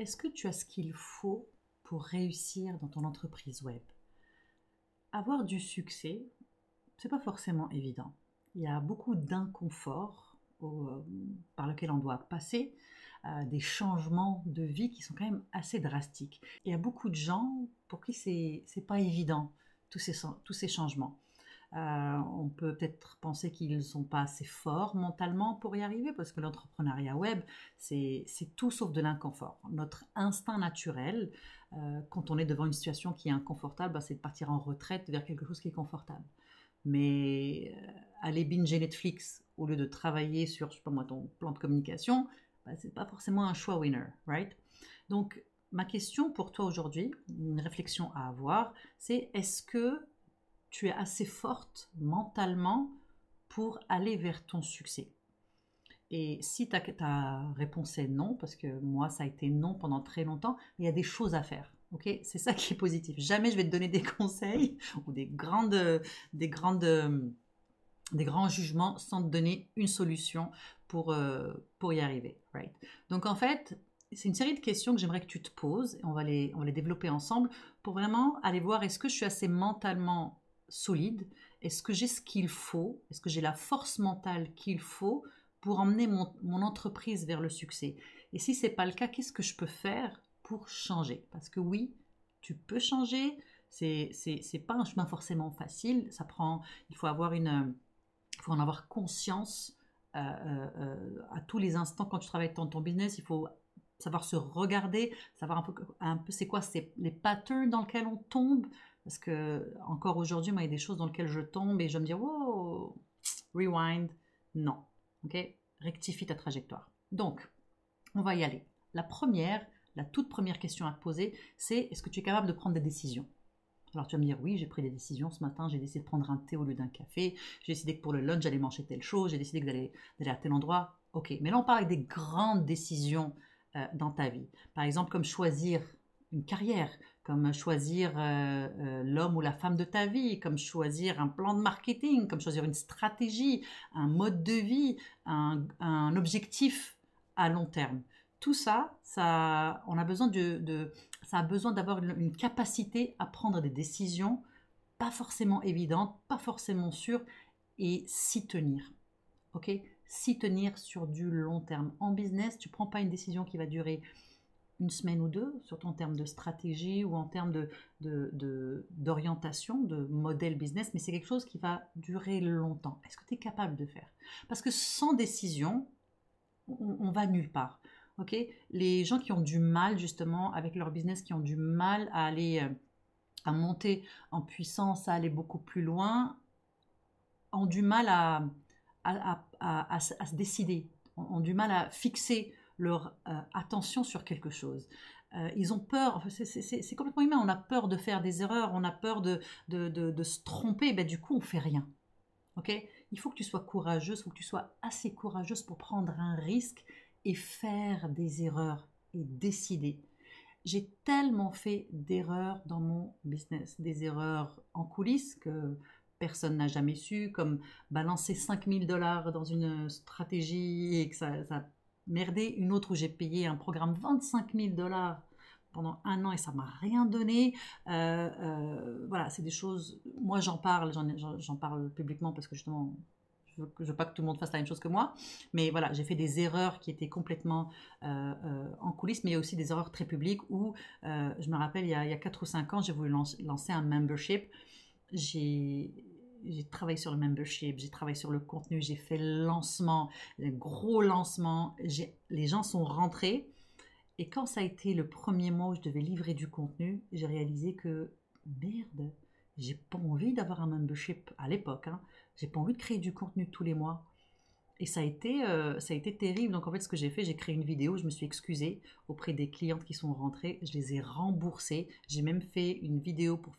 est-ce que tu as ce qu'il faut pour réussir dans ton entreprise web? Avoir du succès, c'est pas forcément évident. Il y a beaucoup d'inconfort euh, par lequel on doit passer, euh, des changements de vie qui sont quand même assez drastiques. Il y a beaucoup de gens pour qui c'est pas évident tous ces changements. Euh, on peut peut-être penser qu'ils ne sont pas assez forts mentalement pour y arriver, parce que l'entrepreneuriat web, c'est tout sauf de l'inconfort. Notre instinct naturel, euh, quand on est devant une situation qui est inconfortable, bah, c'est de partir en retraite vers quelque chose qui est confortable. Mais euh, aller binger Netflix au lieu de travailler sur, je sais pas moi, ton plan de communication, bah, c'est pas forcément un choix winner, right? Donc, ma question pour toi aujourd'hui, une réflexion à avoir, c'est est-ce que tu es assez forte mentalement pour aller vers ton succès Et si ta, ta réponse est non, parce que moi ça a été non pendant très longtemps, il y a des choses à faire. Ok, c'est ça qui est positif. Jamais je vais te donner des conseils ou des grandes, des grandes, des grands jugements sans te donner une solution pour euh, pour y arriver. Right? Donc en fait, c'est une série de questions que j'aimerais que tu te poses et on va les on va les développer ensemble pour vraiment aller voir est-ce que je suis assez mentalement solide Est-ce que j'ai ce qu'il faut? Est-ce que j'ai la force mentale qu'il faut pour emmener mon, entreprise vers le succès? Et si ce n'est pas le cas, qu'est-ce que je peux faire pour changer? Parce que oui, tu peux changer. C'est c'est pas un chemin forcément facile. Ça prend. Il faut avoir une. Il faut en avoir conscience euh, euh, euh, à tous les instants quand tu travailles dans ton business. Il faut savoir se regarder, savoir un peu, un peu c'est quoi c'est les patterns dans lesquels on tombe, parce que encore aujourd'hui, moi, il y a des choses dans lesquelles je tombe et je me dis, wow, rewind, non. Ok? Rectifie ta trajectoire. Donc, on va y aller. La première, la toute première question à te poser, c'est est-ce que tu es capable de prendre des décisions? Alors tu vas me dire oui, j'ai pris des décisions ce matin, j'ai décidé de prendre un thé au lieu d'un café, j'ai décidé que pour le lunch j'allais manger telle chose, j'ai décidé d'aller à tel endroit. Ok, mais là on parle des grandes décisions euh, dans ta vie. Par exemple comme choisir une carrière, comme choisir euh, euh, l'homme ou la femme de ta vie, comme choisir un plan de marketing, comme choisir une stratégie, un mode de vie, un, objectif à long terme. Tout ça, ça, on a besoin de, de ça a besoin d'avoir une, une, capacité à prendre des décisions pas forcément évidentes, pas forcément sûres, et s'y tenir. Ok, s'y tenir sur du long terme. En business, tu prends pas une décision qui va durer une semaine ou deux, surtout en termes de stratégie ou en termes d'orientation, de, de, de modèle business, mais c'est quelque chose qui va durer longtemps. Est-ce que tu es capable de faire? Parce que sans décision, on, on, va nulle part. Les gens qui ont du mal justement avec leur business, qui ont du mal à aller, euh, à monter en puissance, à aller beaucoup plus loin, ont du mal à, à, à se décider, ont du mal à fixer leur euh, attention sur quelque chose. Euh, ils ont peur, c'est complètement humain, on a peur de faire des erreurs, on a peur de, se tromper, ben, du coup on fait rien. ok? Il faut que tu sois courageuse, il faut que tu sois assez courageuse pour prendre un risque et faire des erreurs et décider. J'ai tellement fait d'erreurs dans mon business, des erreurs en coulisses que personne n'a jamais su, comme balancer 5000 dollars dans une stratégie et que ça merdé, une autre où j'ai payé un programme 25 000 dollars pendant un an et ça m'a rien donné. Euh, euh, voilà, c'est des choses. Moi, j'en parle, j'en parle publiquement parce que justement, je veux, veux pas que tout le monde fasse la même chose que moi. Mais voilà, j'ai fait des erreurs qui étaient complètement euh, en coulisses, mais il y a aussi des erreurs très publiques où, je me rappelle, il y a, il y a 4 ou 5 ans, j'ai voulu lancer un membership. J'ai travaillé sur le membership, j'ai travaillé sur le contenu, j'ai fait le lancement, le gros lancement. Les gens sont rentrés. Et quand ça a été le premier mois où je devais livrer du contenu, j'ai réalisé que merde, j'ai pas envie d'avoir un membership à l'époque. Hein. J'ai pas envie de créer du contenu tous les mois. Et ça a été, euh, ça a été terrible. Donc en fait, ce que j'ai fait, j'ai créé une vidéo. Je me suis excusée auprès des clientes qui sont rentrées. Je les ai remboursées. J'ai même fait une vidéo pour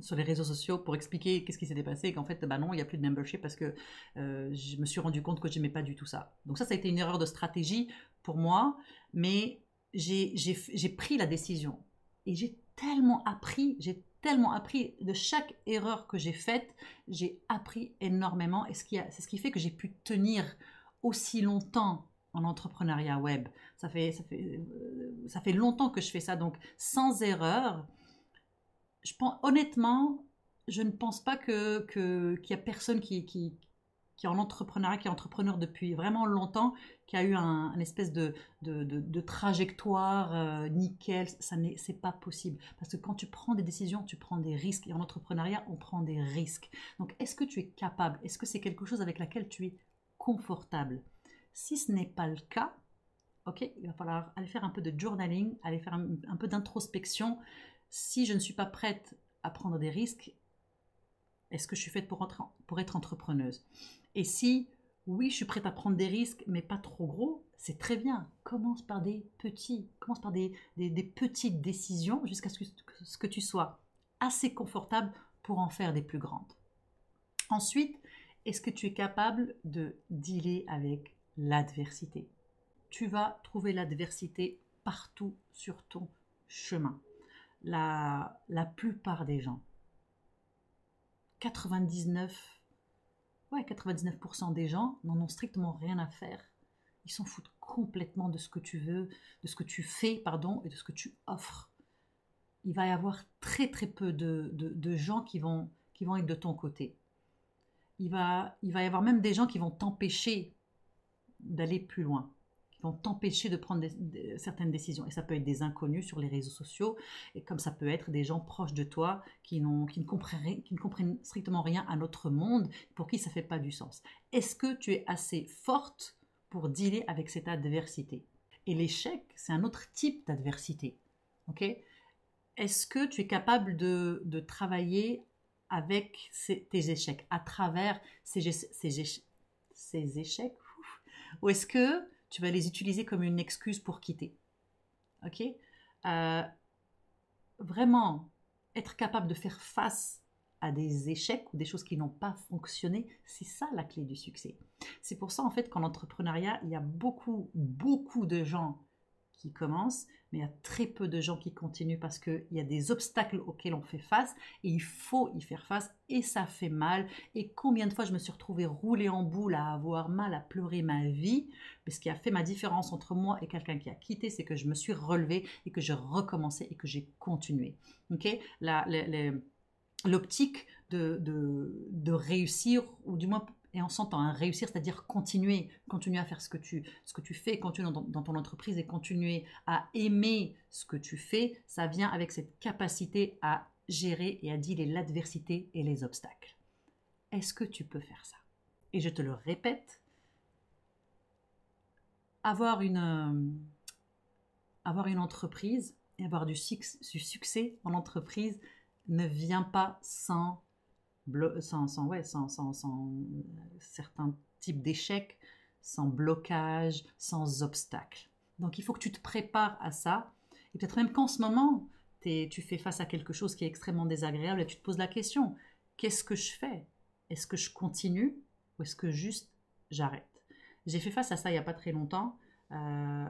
sur les réseaux sociaux pour expliquer qu'est-ce qui s'était passé et qu'en fait, bah non, il n'y a plus de membership parce que euh, je me suis rendu compte que j'aimais pas du tout ça. Donc ça, ça a été une erreur de stratégie pour moi, mais j'ai pris la décision et j'ai tellement appris, j'ai tellement appris de chaque erreur que j'ai faite, j'ai appris énormément et c'est ce qui fait que j'ai pu tenir aussi longtemps en entrepreneuriat web. Ça fait, ça fait, euh, ça fait longtemps que je fais ça, donc sans erreur. Honnêtement, je ne pense pas que qu'il y a personne qui, qui, est en entrepreneuriat, qui est entrepreneur depuis vraiment longtemps, qui a eu un, espèce de, de, de, trajectoire euh, nickel. Ça n'est, pas possible. Parce que quand tu prends des décisions, tu prends des risques. Et en entrepreneuriat, on prend des risques. Donc, est-ce que tu es capable Est-ce que c'est quelque chose avec laquelle tu es confortable? Si ce n'est pas le cas, ok, il va falloir aller faire un peu de journaling, aller faire un peu d'introspection. Si je ne suis pas prête à prendre des risques, est-ce que je suis faite pour, être entrepreneuse? Et si oui, je suis prête à prendre des risques, mais pas trop gros, c'est très bien. Commence par des petits, commence par des, petites décisions jusqu'à ce que, ce que tu sois assez confortable pour en faire des plus grandes. Ensuite, est-ce que tu es capable de dealer avec l'adversité? Tu vas trouver l'adversité partout sur ton chemin. La, la plupart des gens 99, ouais, 99% des gens n'en ont strictement rien à faire. Ils s'en foutent complètement de ce que tu veux, de ce que tu fais, pardon, et de ce que tu offres. Il va y avoir très très peu de, de, gens qui vont, qui vont être de ton côté. Il va, il va y avoir même des gens qui vont t'empêcher d'aller plus loin vont t'empêcher de prendre certaines décisions. Et ça peut être des inconnus sur les réseaux sociaux, et comme ça peut être des gens proches de toi qui, qui, ne, comprennent, qui ne comprennent strictement rien à notre monde, pour qui ça ne fait pas du sens. Est-ce que tu es assez forte pour dealer avec cette adversité? Et l'échec, c'est un autre type d'adversité. ok? Est-ce que tu es capable de, de travailler avec tes échecs, à travers ces, ces, ces échecs? Ou est-ce que tu vas les utiliser comme une excuse pour quitter. Ok? Euh, Vraiment, être capable de faire face à des échecs ou des choses qui n'ont pas fonctionné, c'est ça la clé du succès. C'est pour ça en fait qu'en entrepreneuriat, il y a beaucoup, beaucoup de gens qui mais il y a très peu de gens qui continuent parce qu'il y a des obstacles auxquels on fait face et il faut y faire face et ça fait mal. Et combien de fois je me suis retrouvée roulée en boule à avoir mal, à pleurer ma vie? Mais ce qui a fait ma différence entre moi et quelqu'un qui a quitté, c'est que je me suis relevée et que j'ai recommencé et que j'ai continué. Ok? L'optique de, de, de réussir, ou du moins et on s'entend, un réussir, c'est-à-dire continuer, continuer à faire ce que tu, ce que tu fais, continuer dans, ton entreprise et continuer à aimer ce que tu fais, ça vient avec cette capacité à gérer et à dealer l'adversité et les obstacles. Est-ce que tu peux faire ça? Et je te le répète, avoir une, euh, avoir une entreprise et avoir du succès en entreprise ne vient pas sans sans, sans, ouais, sans, sans, sans certains types d'échecs, sans blocage, sans obstacle. Donc il faut que tu te prépares à ça. Et peut-être même qu'en ce moment, tu fais face à quelque chose qui est extrêmement désagréable et tu te poses la question, qu'est-ce que je fais? Est-ce que je continue ou est-ce que juste j'arrête? J'ai fait face à ça il n'y a pas très longtemps, euh,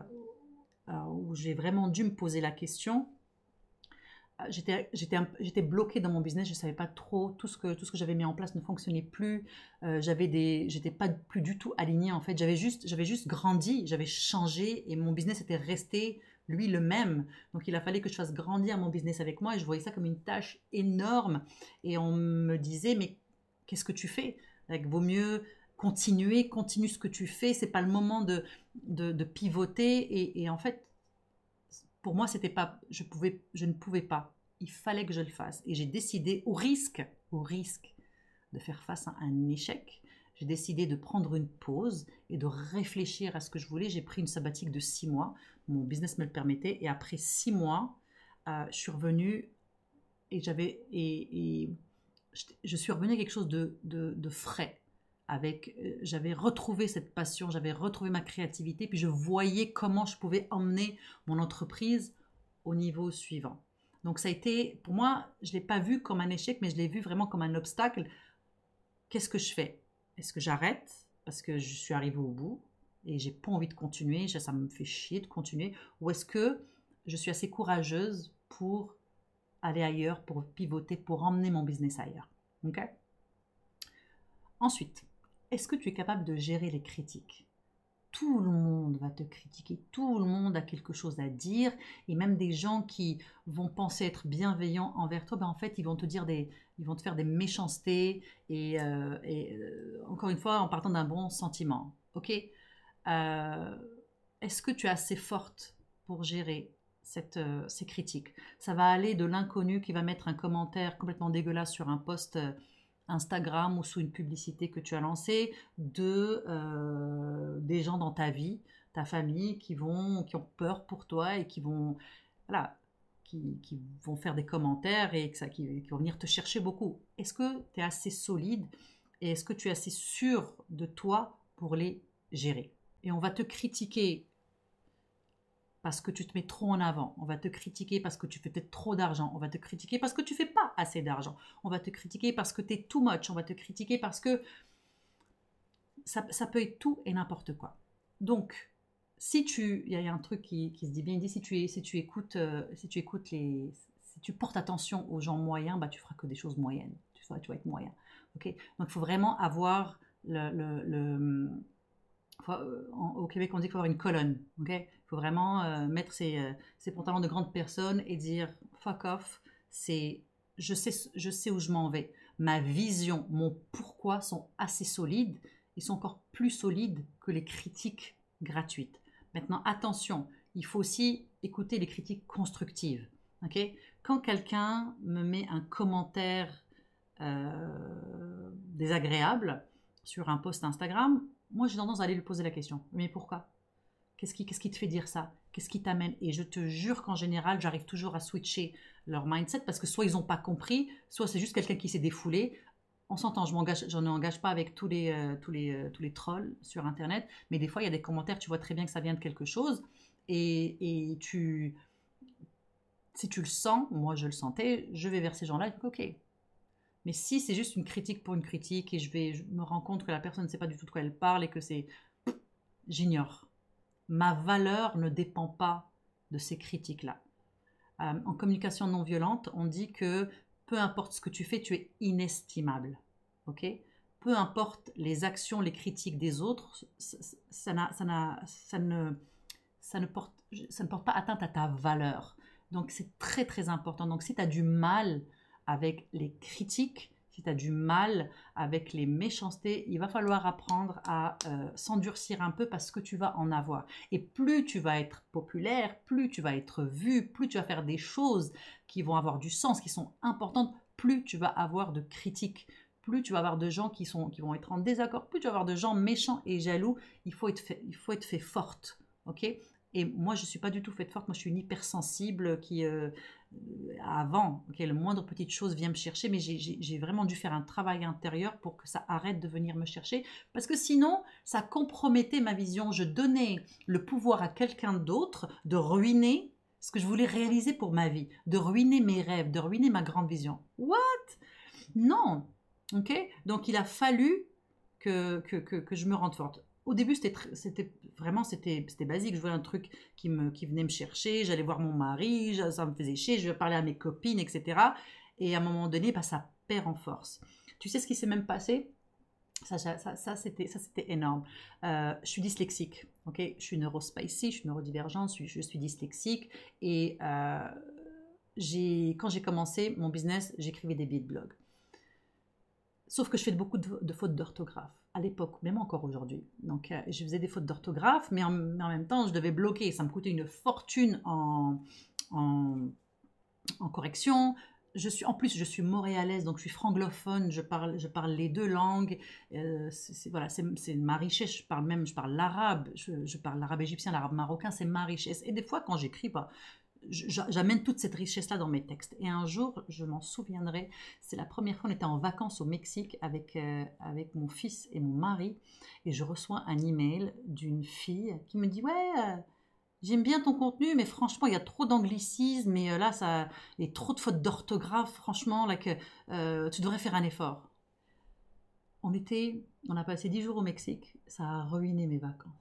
euh, où j'ai vraiment dû me poser la question, j'étais, j'étais, bloquée dans mon business, je ne savais pas trop, tout ce que, que j'avais mis en place ne fonctionnait plus, euh, j'étais pas plus du tout alignée en fait, j'avais juste, j'avais juste grandi, j'avais changé et mon business était resté lui le même. Donc il a fallu que je fasse grandir mon business avec moi et je voyais ça comme une tâche énorme. Et on me disait mais qu'est-ce que tu fais? Il Vaut mieux continuer, continue ce que tu fais, c'est pas le moment de, de, pivoter. Et en fait pour moi, c'était pas, je pouvais, je ne pouvais pas. Il fallait que je le fasse. Et j'ai décidé, au risque, au risque de faire face à un échec, j'ai décidé de prendre une pause et de réfléchir à ce que je voulais. J'ai pris une sabbatique de six mois. Mon business me le permettait. Et après six mois, euh, je suis revenue et j'avais et, je suis revenue à quelque chose de, de frais avec euh, j'avais retrouvé cette passion, j'avais retrouvé ma créativité, puis je voyais comment je pouvais emmener mon entreprise au niveau suivant. Donc ça a été, pour moi, je ne l'ai pas vu comme un échec, mais je l'ai vu vraiment comme un obstacle. Qu'est-ce que je fais? Est-ce que j'arrête? Parce que je suis arrivée au bout et j'ai pas envie de continuer, ça me fait chier de continuer, ou est-ce que je suis assez courageuse pour aller ailleurs, pour pivoter, pour emmener mon business ailleurs? Ensuite, est-ce que tu es capable de gérer les critiques? Tout le monde va te critiquer, tout le monde a quelque chose à dire, et même des gens qui vont penser être bienveillants envers toi, ben en fait, ils vont te dire des, ils vont te faire des méchancetés, et, euh, euh, encore une fois, en partant d'un bon sentiment. Ok? Euh, Est-ce que tu es assez forte pour gérer ces critiques? Ça va aller de l'inconnu qui va mettre un commentaire complètement dégueulasse sur un post Instagram ou sous une publicité que tu as lancée, de euh, des gens dans ta vie, ta famille, qui vont, qui ont peur pour toi et qui vont, voilà, qui, qui vont faire des commentaires et ça, qui, vont venir te chercher beaucoup. Est-ce que tu es assez solide et est-ce que tu es assez sûr de toi pour les gérer? Et on va te critiquer parce que tu te mets trop en avant. On va te critiquer parce que tu fais peut-être trop d'argent. On va te critiquer parce que tu fais pas assez d'argent. On va te critiquer parce que tu es too much. On va te critiquer parce que ça, peut être tout et n'importe quoi. Donc, si tu, il y, a un truc qui, se dit bien, il dit si tu, si tu écoutes, euh, si tu écoutes les, si tu portes attention aux gens moyens, bah tu feras que des choses moyennes. Tu vas, tu vas être moyen. Ok? Donc, il faut vraiment avoir le, euh, au Québec, on dit qu'il faut avoir une colonne. ok? Faut vraiment euh, mettre euh, ses, pantalons de grande personne et dire fuck off, c'est je sais, je sais où je m'en vais. Ma vision, mon pourquoi sont assez solides. Ils sont encore plus solides que les critiques gratuites. Maintenant, attention, il faut aussi écouter les critiques constructives. ok? Quand quelqu'un me met un commentaire euh, désagréable sur un post Instagram, moi j'ai tendance à aller lui poser la question. Mais pourquoi? Qu'est-ce qui, te fait dire ça? Qu'est-ce qui t'amène? Et je te jure qu'en général, j'arrive toujours à switcher leur mindset parce que soit ils n'ont pas compris, soit c'est juste quelqu'un qui s'est défoulé. On s'entend, je m'engage, j'en engage pas avec tous les, euh, tous, les, euh, tous les trolls sur Internet, mais des fois, il y a des commentaires, tu vois très bien que ça vient de quelque chose, et, et tu, si tu le sens, moi je le sentais, je vais vers ces gens-là et ok. Mais si c'est juste une critique pour une critique et je, vais, je me rends compte que la personne ne sait pas du tout de quoi elle parle et que c'est... J'ignore ma valeur ne dépend pas de ces critiques-là. Euh, en communication non violente, on dit que peu importe ce que tu fais, tu es inestimable. Ok? Peu importe les actions, les critiques des autres, ça, ne porte, ça ne porte pas atteinte à ta valeur. Donc c'est très très important. Donc si tu as du mal avec les critiques, si tu as du mal avec les méchancetés, il va falloir apprendre à euh, s'endurcir un peu parce que tu vas en avoir. Et plus tu vas être populaire, plus tu vas être vu, plus tu vas faire des choses qui vont avoir du sens, qui sont importantes, plus tu vas avoir de critiques, plus tu vas avoir de gens qui, sont, qui vont être en désaccord, plus tu vas avoir de gens méchants et jaloux. Il faut être fait, il faut être forte. et moi, je ne suis pas du tout faite forte. Moi, je suis une hypersensible qui, euh, avant, que le moindre petite chose vient me chercher, mais j'ai vraiment dû faire un travail intérieur pour que ça arrête de venir me chercher, parce que sinon, ça compromettait ma vision. Je donnais le pouvoir à quelqu'un d'autre de ruiner ce que je voulais réaliser pour ma vie, de ruiner mes rêves, de ruiner ma grande vision. What? Non Ok? Donc, il a fallu que, que, que je me rende forte au début, c'était vraiment c'était basique. Je voyais un truc qui, me, qui venait me chercher, j'allais voir mon mari, ça me faisait chier, je parlais à mes copines, etc. Et à un moment donné, bah, ça perd en force. Tu sais ce qui s'est même passé? Ça, ça, ça c'était énorme. Euh, je suis dyslexique, ok? Je suis neurospicy, je suis neurodivergente, je suis, je suis dyslexique. Et euh, quand j'ai commencé mon business, j'écrivais des billets de blog. Sauf que je fais beaucoup de, fautes d'orthographe, à l'époque, même encore aujourd'hui. Donc, euh, je faisais des fautes d'orthographe, mais en, même temps, je devais bloquer. Ça me coûtait une fortune en, en, correction. Je suis, en plus, je suis montréalaise, donc je suis franglophone, je parle, je parle les deux langues. Euh, c'est, voilà, c'est, ma richesse. Je parle même, je parle l'arabe, je, je parle l'arabe égyptien, l'arabe marocain, c'est ma richesse. Et des fois, quand j'écris, bah, j'amène toute cette richesse-là dans mes textes. Et un jour, je m'en souviendrai, c'est la première fois, on était en vacances au Mexique avec, euh, avec mon fils et mon mari, et je reçois un email d'une fille qui me dit, ouais, euh, j'aime bien ton contenu, mais franchement, il y a trop d'anglicisme, mais euh, là, ça, a trop de fautes d'orthographe, franchement, là, que tu devrais faire un effort. On était, on a passé dix jours au Mexique, ça a ruiné mes vacances.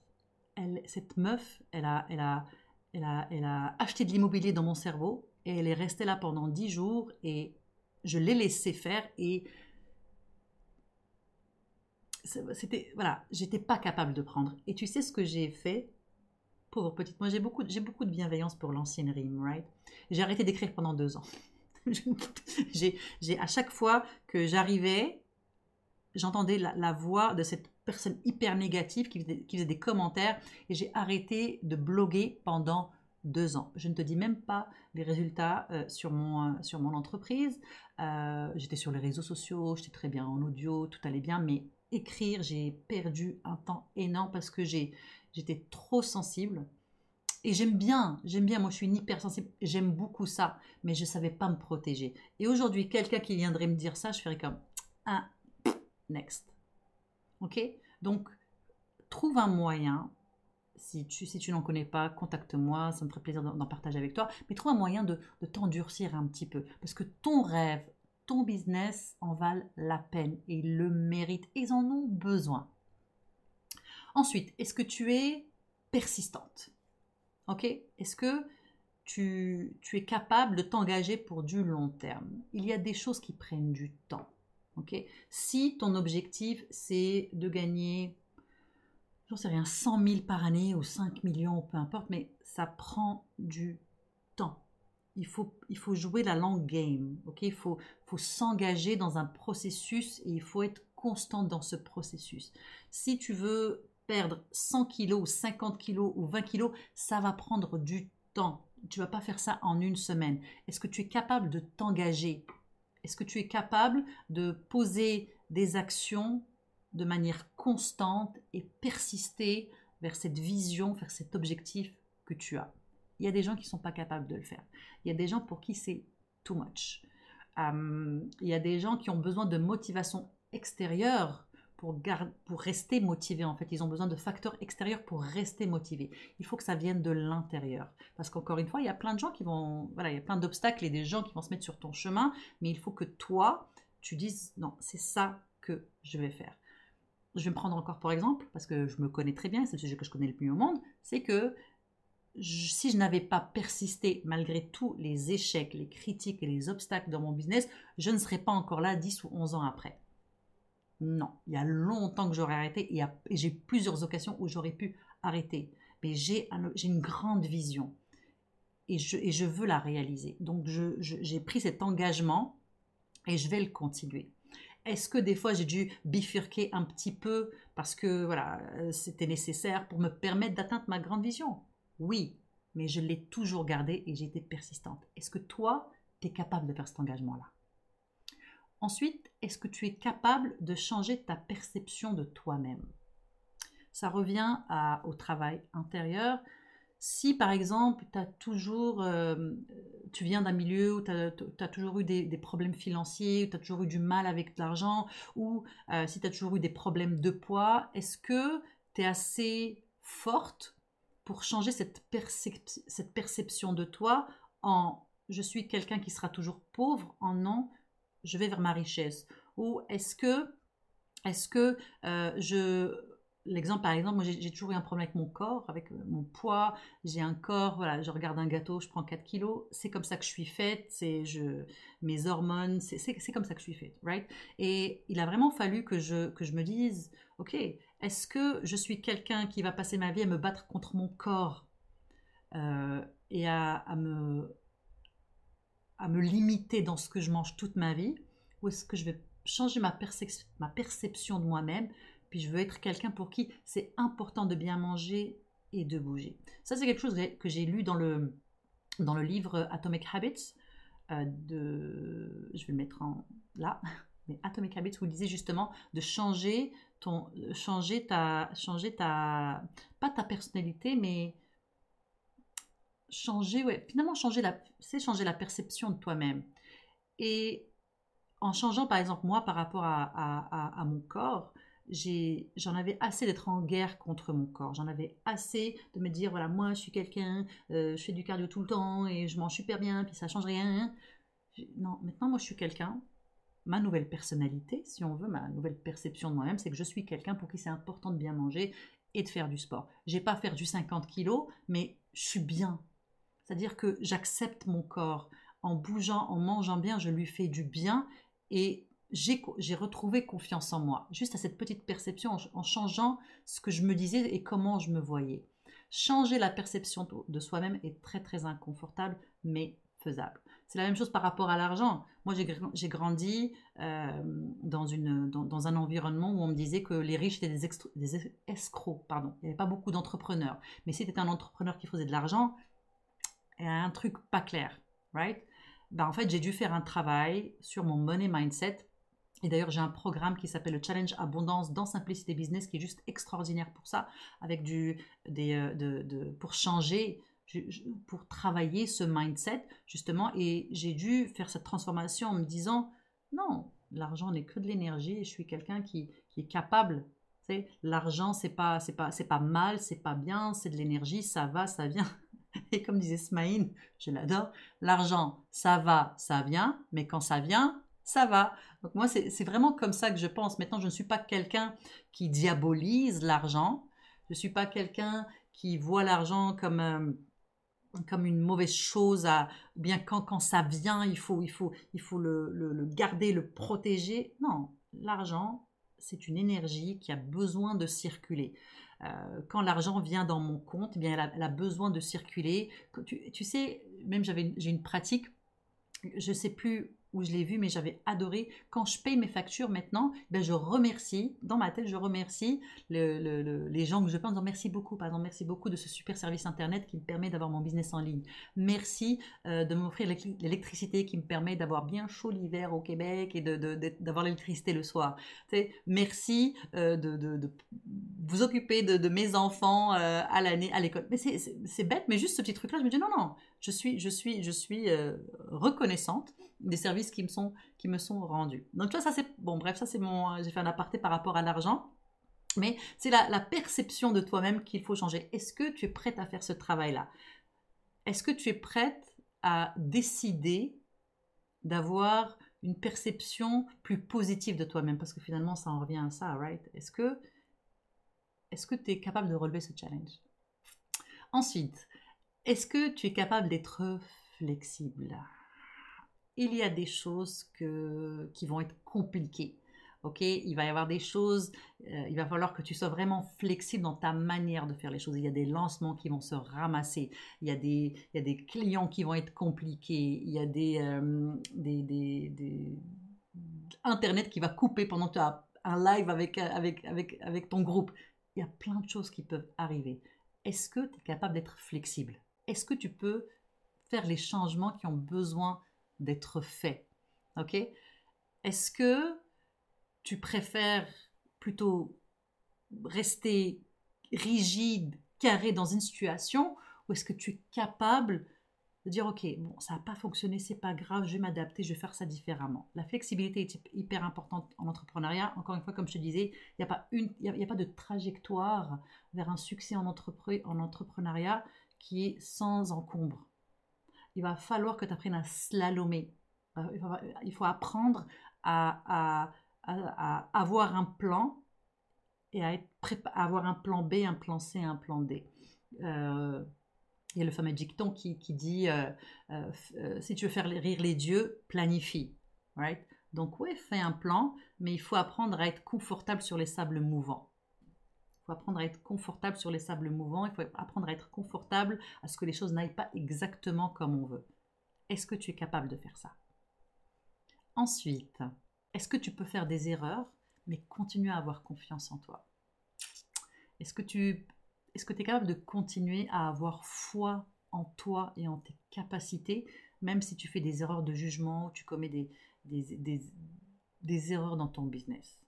Cette meuf, elle a, elle a, elle a, acheté de l'immobilier dans mon cerveau et elle est restée là pendant dix jours et je l'ai laissé faire et c'était voilà, j'étais pas capable de prendre. Et tu sais ce que j'ai fait? Pauvre petite, moi j'ai beaucoup, j'ai beaucoup de bienveillance pour l'ancienne rime, right? J'ai arrêté d'écrire pendant deux ans. j'ai à chaque fois que j'arrivais, j'entendais la, voix de cette personne hyper négative qui faisait, qui faisait des commentaires et j'ai arrêté de bloguer pendant deux ans. Je ne te dis même pas les résultats euh, sur, mon, euh, sur mon entreprise. Euh, j'étais sur les réseaux sociaux, j'étais très bien en audio, tout allait bien, mais écrire, j'ai perdu un temps énorme parce que j'étais trop sensible. Et j'aime bien, j'aime bien, moi je suis une hypersensible, j'aime beaucoup ça, mais je ne savais pas me protéger. Et aujourd'hui, quelqu'un qui viendrait me dire ça, je ferais comme, ah, next. Ok? Donc, trouve un moyen si tu, si n'en connais pas, contacte-moi, ça me ferait plaisir d'en partager avec toi. Mais trouve un moyen de, t'endurcir un petit peu. Parce que ton rêve, ton business en valent la peine et ils le méritent. Ils en ont besoin. Ensuite, est-ce que tu es persistante? Ok? Est-ce que tu, es capable de t'engager pour du long terme? Il y a des choses qui prennent du temps. Si ton objectif, c'est de gagner j'en sais rien, 100 000 par année ou 5 millions, peu importe, mais ça prend du temps. Il faut, il faut jouer la long game, Il faut, faut s'engager dans un processus et il faut être constant dans ce processus. Si tu veux perdre 100 kilos, 50 kilos ou 20 kilos, ça va prendre du temps. Tu vas pas faire ça en une semaine. Est-ce que tu es capable de t'engager Est-ce que tu es capable de poser des actions de manière constante et persister vers cette vision, vers cet objectif que tu as? Il y a des gens qui ne sont pas capables de le faire. Il y a des gens pour qui c'est too much. Il y a des gens qui ont besoin de motivation extérieure pour, rester motivés. En fait, ils ont besoin de facteurs extérieurs pour rester motivés. Il faut que ça vienne de l'intérieur. Parce qu'encore une fois, il y a plein de gens qui vont... Voilà, il y a plein d'obstacles et des gens qui vont se mettre sur ton chemin. Mais il faut que toi, tu dises, non, c'est ça que je vais faire je vais me prendre encore pour exemple, parce que je me connais très bien, c'est le sujet que je connais le plus au monde, c'est que si je n'avais pas persisté malgré tous les échecs, les critiques et les obstacles dans mon business, je ne serais pas encore là 10 ou 11 ans après. Non, il y a longtemps que j'aurais arrêté et, j'ai plusieurs occasions où j'aurais pu arrêter. Mais j'ai une grande vision et je, veux la réaliser. Donc j'ai pris cet engagement et je vais le continuer. Est-ce que des fois j'ai dû bifurquer un petit peu parce que voilà, c'était nécessaire pour me permettre d'atteindre ma grande vision? Oui, mais je l'ai toujours gardé et j'ai été persistante. Est-ce que toi, tu es capable de faire cet engagement-là? Ensuite, est-ce que tu es capable de changer ta perception de toi-même? Ça revient au travail intérieur, si par exemple, as toujours, euh, tu viens d'un milieu où tu as, toujours eu des, problèmes financiers, où tu as toujours eu du mal avec l'argent, ou euh, si tu as toujours eu des problèmes de poids, est-ce que tu es assez forte pour changer cette, cette perception de toi en je suis quelqu'un qui sera toujours pauvre, en non, je vais vers ma richesse Ou est-ce que, est-ce que euh, je L'exemple, par exemple, moi j'ai toujours eu un problème avec mon corps, avec euh, mon poids. J'ai un corps, voilà, je regarde un gâteau, je prends 4 kilos. C'est comme ça que je suis faite, c'est je, mes hormones, c'est comme ça que je suis faite, right? Et il a vraiment fallu que je, que je me dise, ok, est-ce que je suis quelqu'un qui va passer ma vie à me battre contre mon corps euh, et à, à, me, à me limiter dans ce que je mange toute ma vie Ou est-ce que je vais changer ma, perception de moi-même puis je veux être quelqu'un pour qui c'est important de bien manger et de bouger. Ça, c'est quelque chose que j'ai lu dans le, dans le livre Atomic Habits. Euh, de, je vais le mettre en, là. Mais Atomic Habits, vous disait justement de changer, ton, changer, ta, changer ta, pas ta personnalité, mais changer, ouais, finalement changer la, c'est changer la perception de toi-même. Et en changeant, par exemple, moi, par rapport à, à, à mon corps, j'en avais assez d'être en guerre contre mon corps. J'en avais assez de me dire, voilà, moi, je suis quelqu'un, euh, je fais du cardio tout le temps et je mange super bien, puis ça change rien. Non, maintenant, moi, je suis quelqu'un. Ma nouvelle personnalité, si on veut, ma nouvelle perception de moi-même, c'est que je suis quelqu'un pour qui c'est important de bien manger et de faire du sport. J'ai pas faire du 50 kilos, mais je suis bien. C'est-à-dire que j'accepte mon corps. En bougeant, en mangeant bien, je lui fais du bien et j'ai retrouvé confiance en moi, juste à cette petite perception, en, changeant ce que je me disais et comment je me voyais. Changer la perception de soi-même est très très inconfortable, mais faisable. C'est la même chose par rapport à l'argent. Moi, j'ai grandi euh, dans, un environnement où on me disait que les riches étaient des, des escrocs. Pardon. Il n'y avait pas beaucoup d'entrepreneurs. Mais si tu étais un entrepreneur qui faisait de l'argent, a un truc pas clair. Right? Ben, en fait, j'ai dû faire un travail sur mon money mindset et d'ailleurs, j'ai un programme qui s'appelle le Challenge Abondance dans Simplicité Business qui est juste extraordinaire pour ça, avec du, des, euh, de, pour changer, pour travailler ce mindset justement. Et j'ai dû faire cette transformation en me disant non, l'argent n'est que de l'énergie et je suis quelqu'un qui, qui, est capable. L'argent, c'est pas, c'est pas, c'est pas mal, c'est pas bien, c'est de l'énergie, ça va, ça vient. Et comme disait Smaïn, je l'adore, l'argent, ça va, ça vient, mais quand ça vient, ça va. Donc moi, c'est vraiment comme ça que je pense. Maintenant, je ne suis pas quelqu'un qui diabolise l'argent. Je ne suis pas quelqu'un qui voit l'argent comme, euh, comme une mauvaise chose. À, bien quand, quand ça vient, il faut, il faut, il faut le, le, garder, le protéger. Non, l'argent, c'est une énergie qui a besoin de circuler. Euh, quand l'argent vient dans mon compte, eh bien, elle a, besoin de circuler. Tu, tu sais, même j'ai une pratique, je ne sais plus où je l'ai vu, mais j'avais adoré. Quand je paye mes factures maintenant, ben je remercie, dans ma tête, je remercie les gens que je pense en merci beaucoup, par exemple, merci beaucoup de ce super service Internet qui me permet d'avoir mon business en ligne. Merci euh, de m'offrir l'électricité qui me permet d'avoir bien chaud l'hiver au Québec et d'avoir l'électricité le soir. merci euh, de, vous occuper de, mes enfants euh, à l'année, à l'école. Mais c'est bête, mais juste ce petit truc-là, je me dis non, non, je suis, je suis, je suis reconnaissante des services qui me sont, qui me sont rendus. Donc ça c'est bon. Bref, ça c'est mon. J'ai fait un aparté par rapport à l'argent. Mais c'est la, perception de toi-même qu'il faut changer. Est-ce que tu es prête à faire ce travail-là? Est-ce que tu es prête à décider d'avoir une perception plus positive de toi-même? Parce que finalement, ça en revient à ça, right? Est-ce que tu es capable de relever ce challenge? Ensuite, est-ce que tu es capable d'être flexible? Il y a des choses que, qui vont être compliquées. Ok, il va y avoir des choses, euh, il va falloir que tu sois vraiment flexible dans ta manière de faire les choses. Il y a des lancements qui vont se ramasser, il y a des, il y a des clients qui vont être compliqués, il y a des, euh, des, des, Internet qui va couper pendant que tu as un live avec, avec, avec, avec ton groupe. Il y a plein de choses qui peuvent arriver. Est-ce que tu es capable d'être flexible? Est-ce que tu peux faire les changements qui ont besoin d'être fait. Ok? Est-ce que tu préfères plutôt rester rigide, carré dans une situation, ou est-ce que tu es capable de dire ok bon ça n'a pas fonctionné c'est pas grave je vais m'adapter je vais faire ça différemment? La flexibilité est hyper importante en entrepreneuriat. Encore une fois comme je te disais il n'y a pas une il y a, pas de trajectoire vers un succès en, en entrepreneuriat qui est sans encombre il va falloir que tu apprennes à slalomer. Euh, il faut apprendre à, avoir un plan et à, être avoir un plan B, un plan C, un plan D. Euh, il y a le fameux dicton qui, dit euh, si tu veux faire rire les dieux, planifie. Right? Donc, oui, fais un plan, mais il faut apprendre à être confortable sur les sables mouvants. Apprendre à être confortable sur les sables mouvants. Il faut apprendre à être confortable à ce que les choses n'aillent pas exactement comme on veut. Est-ce que tu es capable de faire ça? Ensuite, est-ce que tu peux faire des erreurs, mais continuer à avoir confiance en toi? Est-ce que tu es capable de continuer à avoir foi en toi et en tes capacités, même si tu fais des erreurs de jugement, ou tu commets des erreurs dans ton business?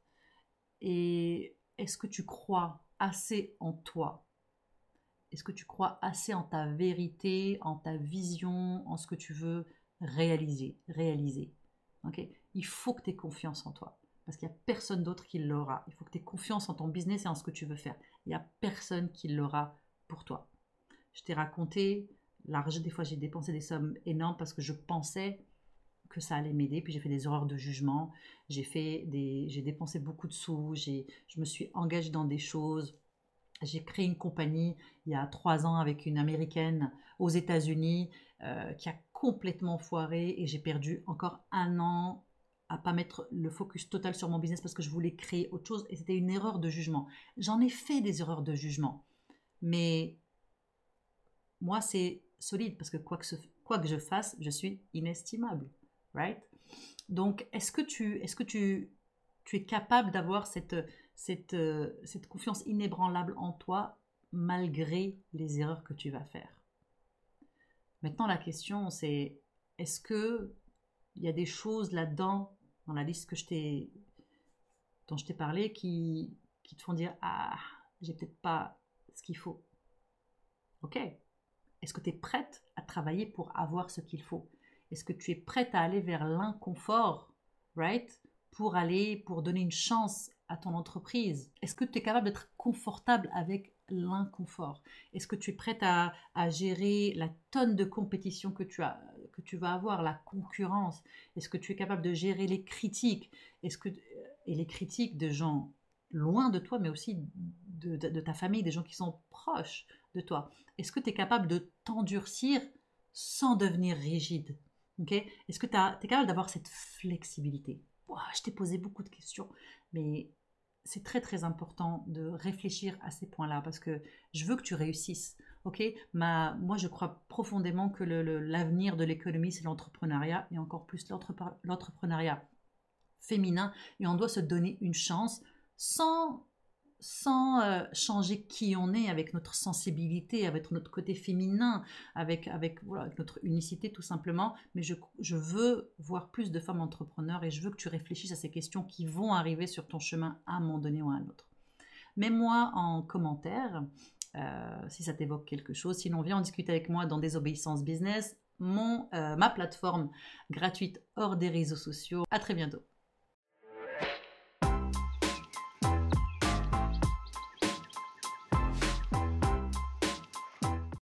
Et est-ce que tu crois assez en toi Est-ce que tu crois assez en ta vérité, en ta vision, en ce que tu veux réaliser, réaliser? Il faut que tu aies confiance en toi. Parce qu'il n'y a personne d'autre qui l'aura. Il faut que tu aies confiance en ton business et en ce que tu veux faire. Il n'y a personne qui l'aura pour toi. Je t'ai raconté, l'argent, des fois j'ai dépensé des sommes énormes parce que je pensais que ça allait m'aider. Puis j'ai fait des erreurs de jugement, j'ai fait des, j'ai dépensé beaucoup de sous, j'ai, je me suis engagée dans des choses. J'ai créé une compagnie il y a trois ans avec une américaine aux États-Unis euh, qui a complètement foiré et j'ai perdu encore un an à pas mettre le focus total sur mon business parce que je voulais créer autre chose et c'était une erreur de jugement. J'en ai fait des erreurs de jugement, mais moi c'est solide parce que quoi que, quoi que je fasse, je suis inestimable, right? Donc est-ce que tu es capable d'avoir cette cette, confiance inébranlable en toi malgré les erreurs que tu vas faire? Maintenant, la question, c'est est-ce que il y a des choses là-dedans, dans la liste que je t'ai, dont je t'ai parlé, qui, qui te font dire Ah, j'ai peut-être pas ce qu'il faut. Ok. Est-ce que tu es prête à travailler pour avoir ce qu'il faut? Est-ce que tu es prête à aller vers l'inconfort, right Pour aller, pour donner une chance à ton entreprise? Est-ce que tu es capable d'être confortable avec l'inconfort? Est-ce que tu es prête à, gérer la tonne de compétition que tu, as, que tu vas avoir, la concurrence? Est-ce que tu es capable de gérer les critiques? Est-ce que, Et les critiques de gens loin de toi, mais aussi de, ta famille, des gens qui sont proches de toi. Est-ce que tu es capable de t'endurcir sans devenir rigide? Est-ce que tu es capable d'avoir cette flexibilité? Je t'ai posé beaucoup de questions, mais c'est très très important de réfléchir à ces points-là parce que je veux que tu réussisses. Ok, Ma, moi je crois profondément que l'avenir de l'économie c'est l'entrepreneuriat et encore plus l'entrepreneuriat féminin et on doit se donner une chance sans sans euh, changer qui on est avec notre sensibilité, avec notre côté féminin, avec, notre unicité tout simplement. Mais je, je, veux voir plus de femmes entrepreneurs et je veux que tu réfléchisses à ces questions qui vont arriver sur ton chemin à un moment donné ou à un autre. Mets-moi en commentaire euh, si ça t'évoque quelque chose. Sinon, viens en discuter avec moi dans Désobéissance Business, mon, euh, ma plateforme gratuite hors des réseaux sociaux. À très bientôt.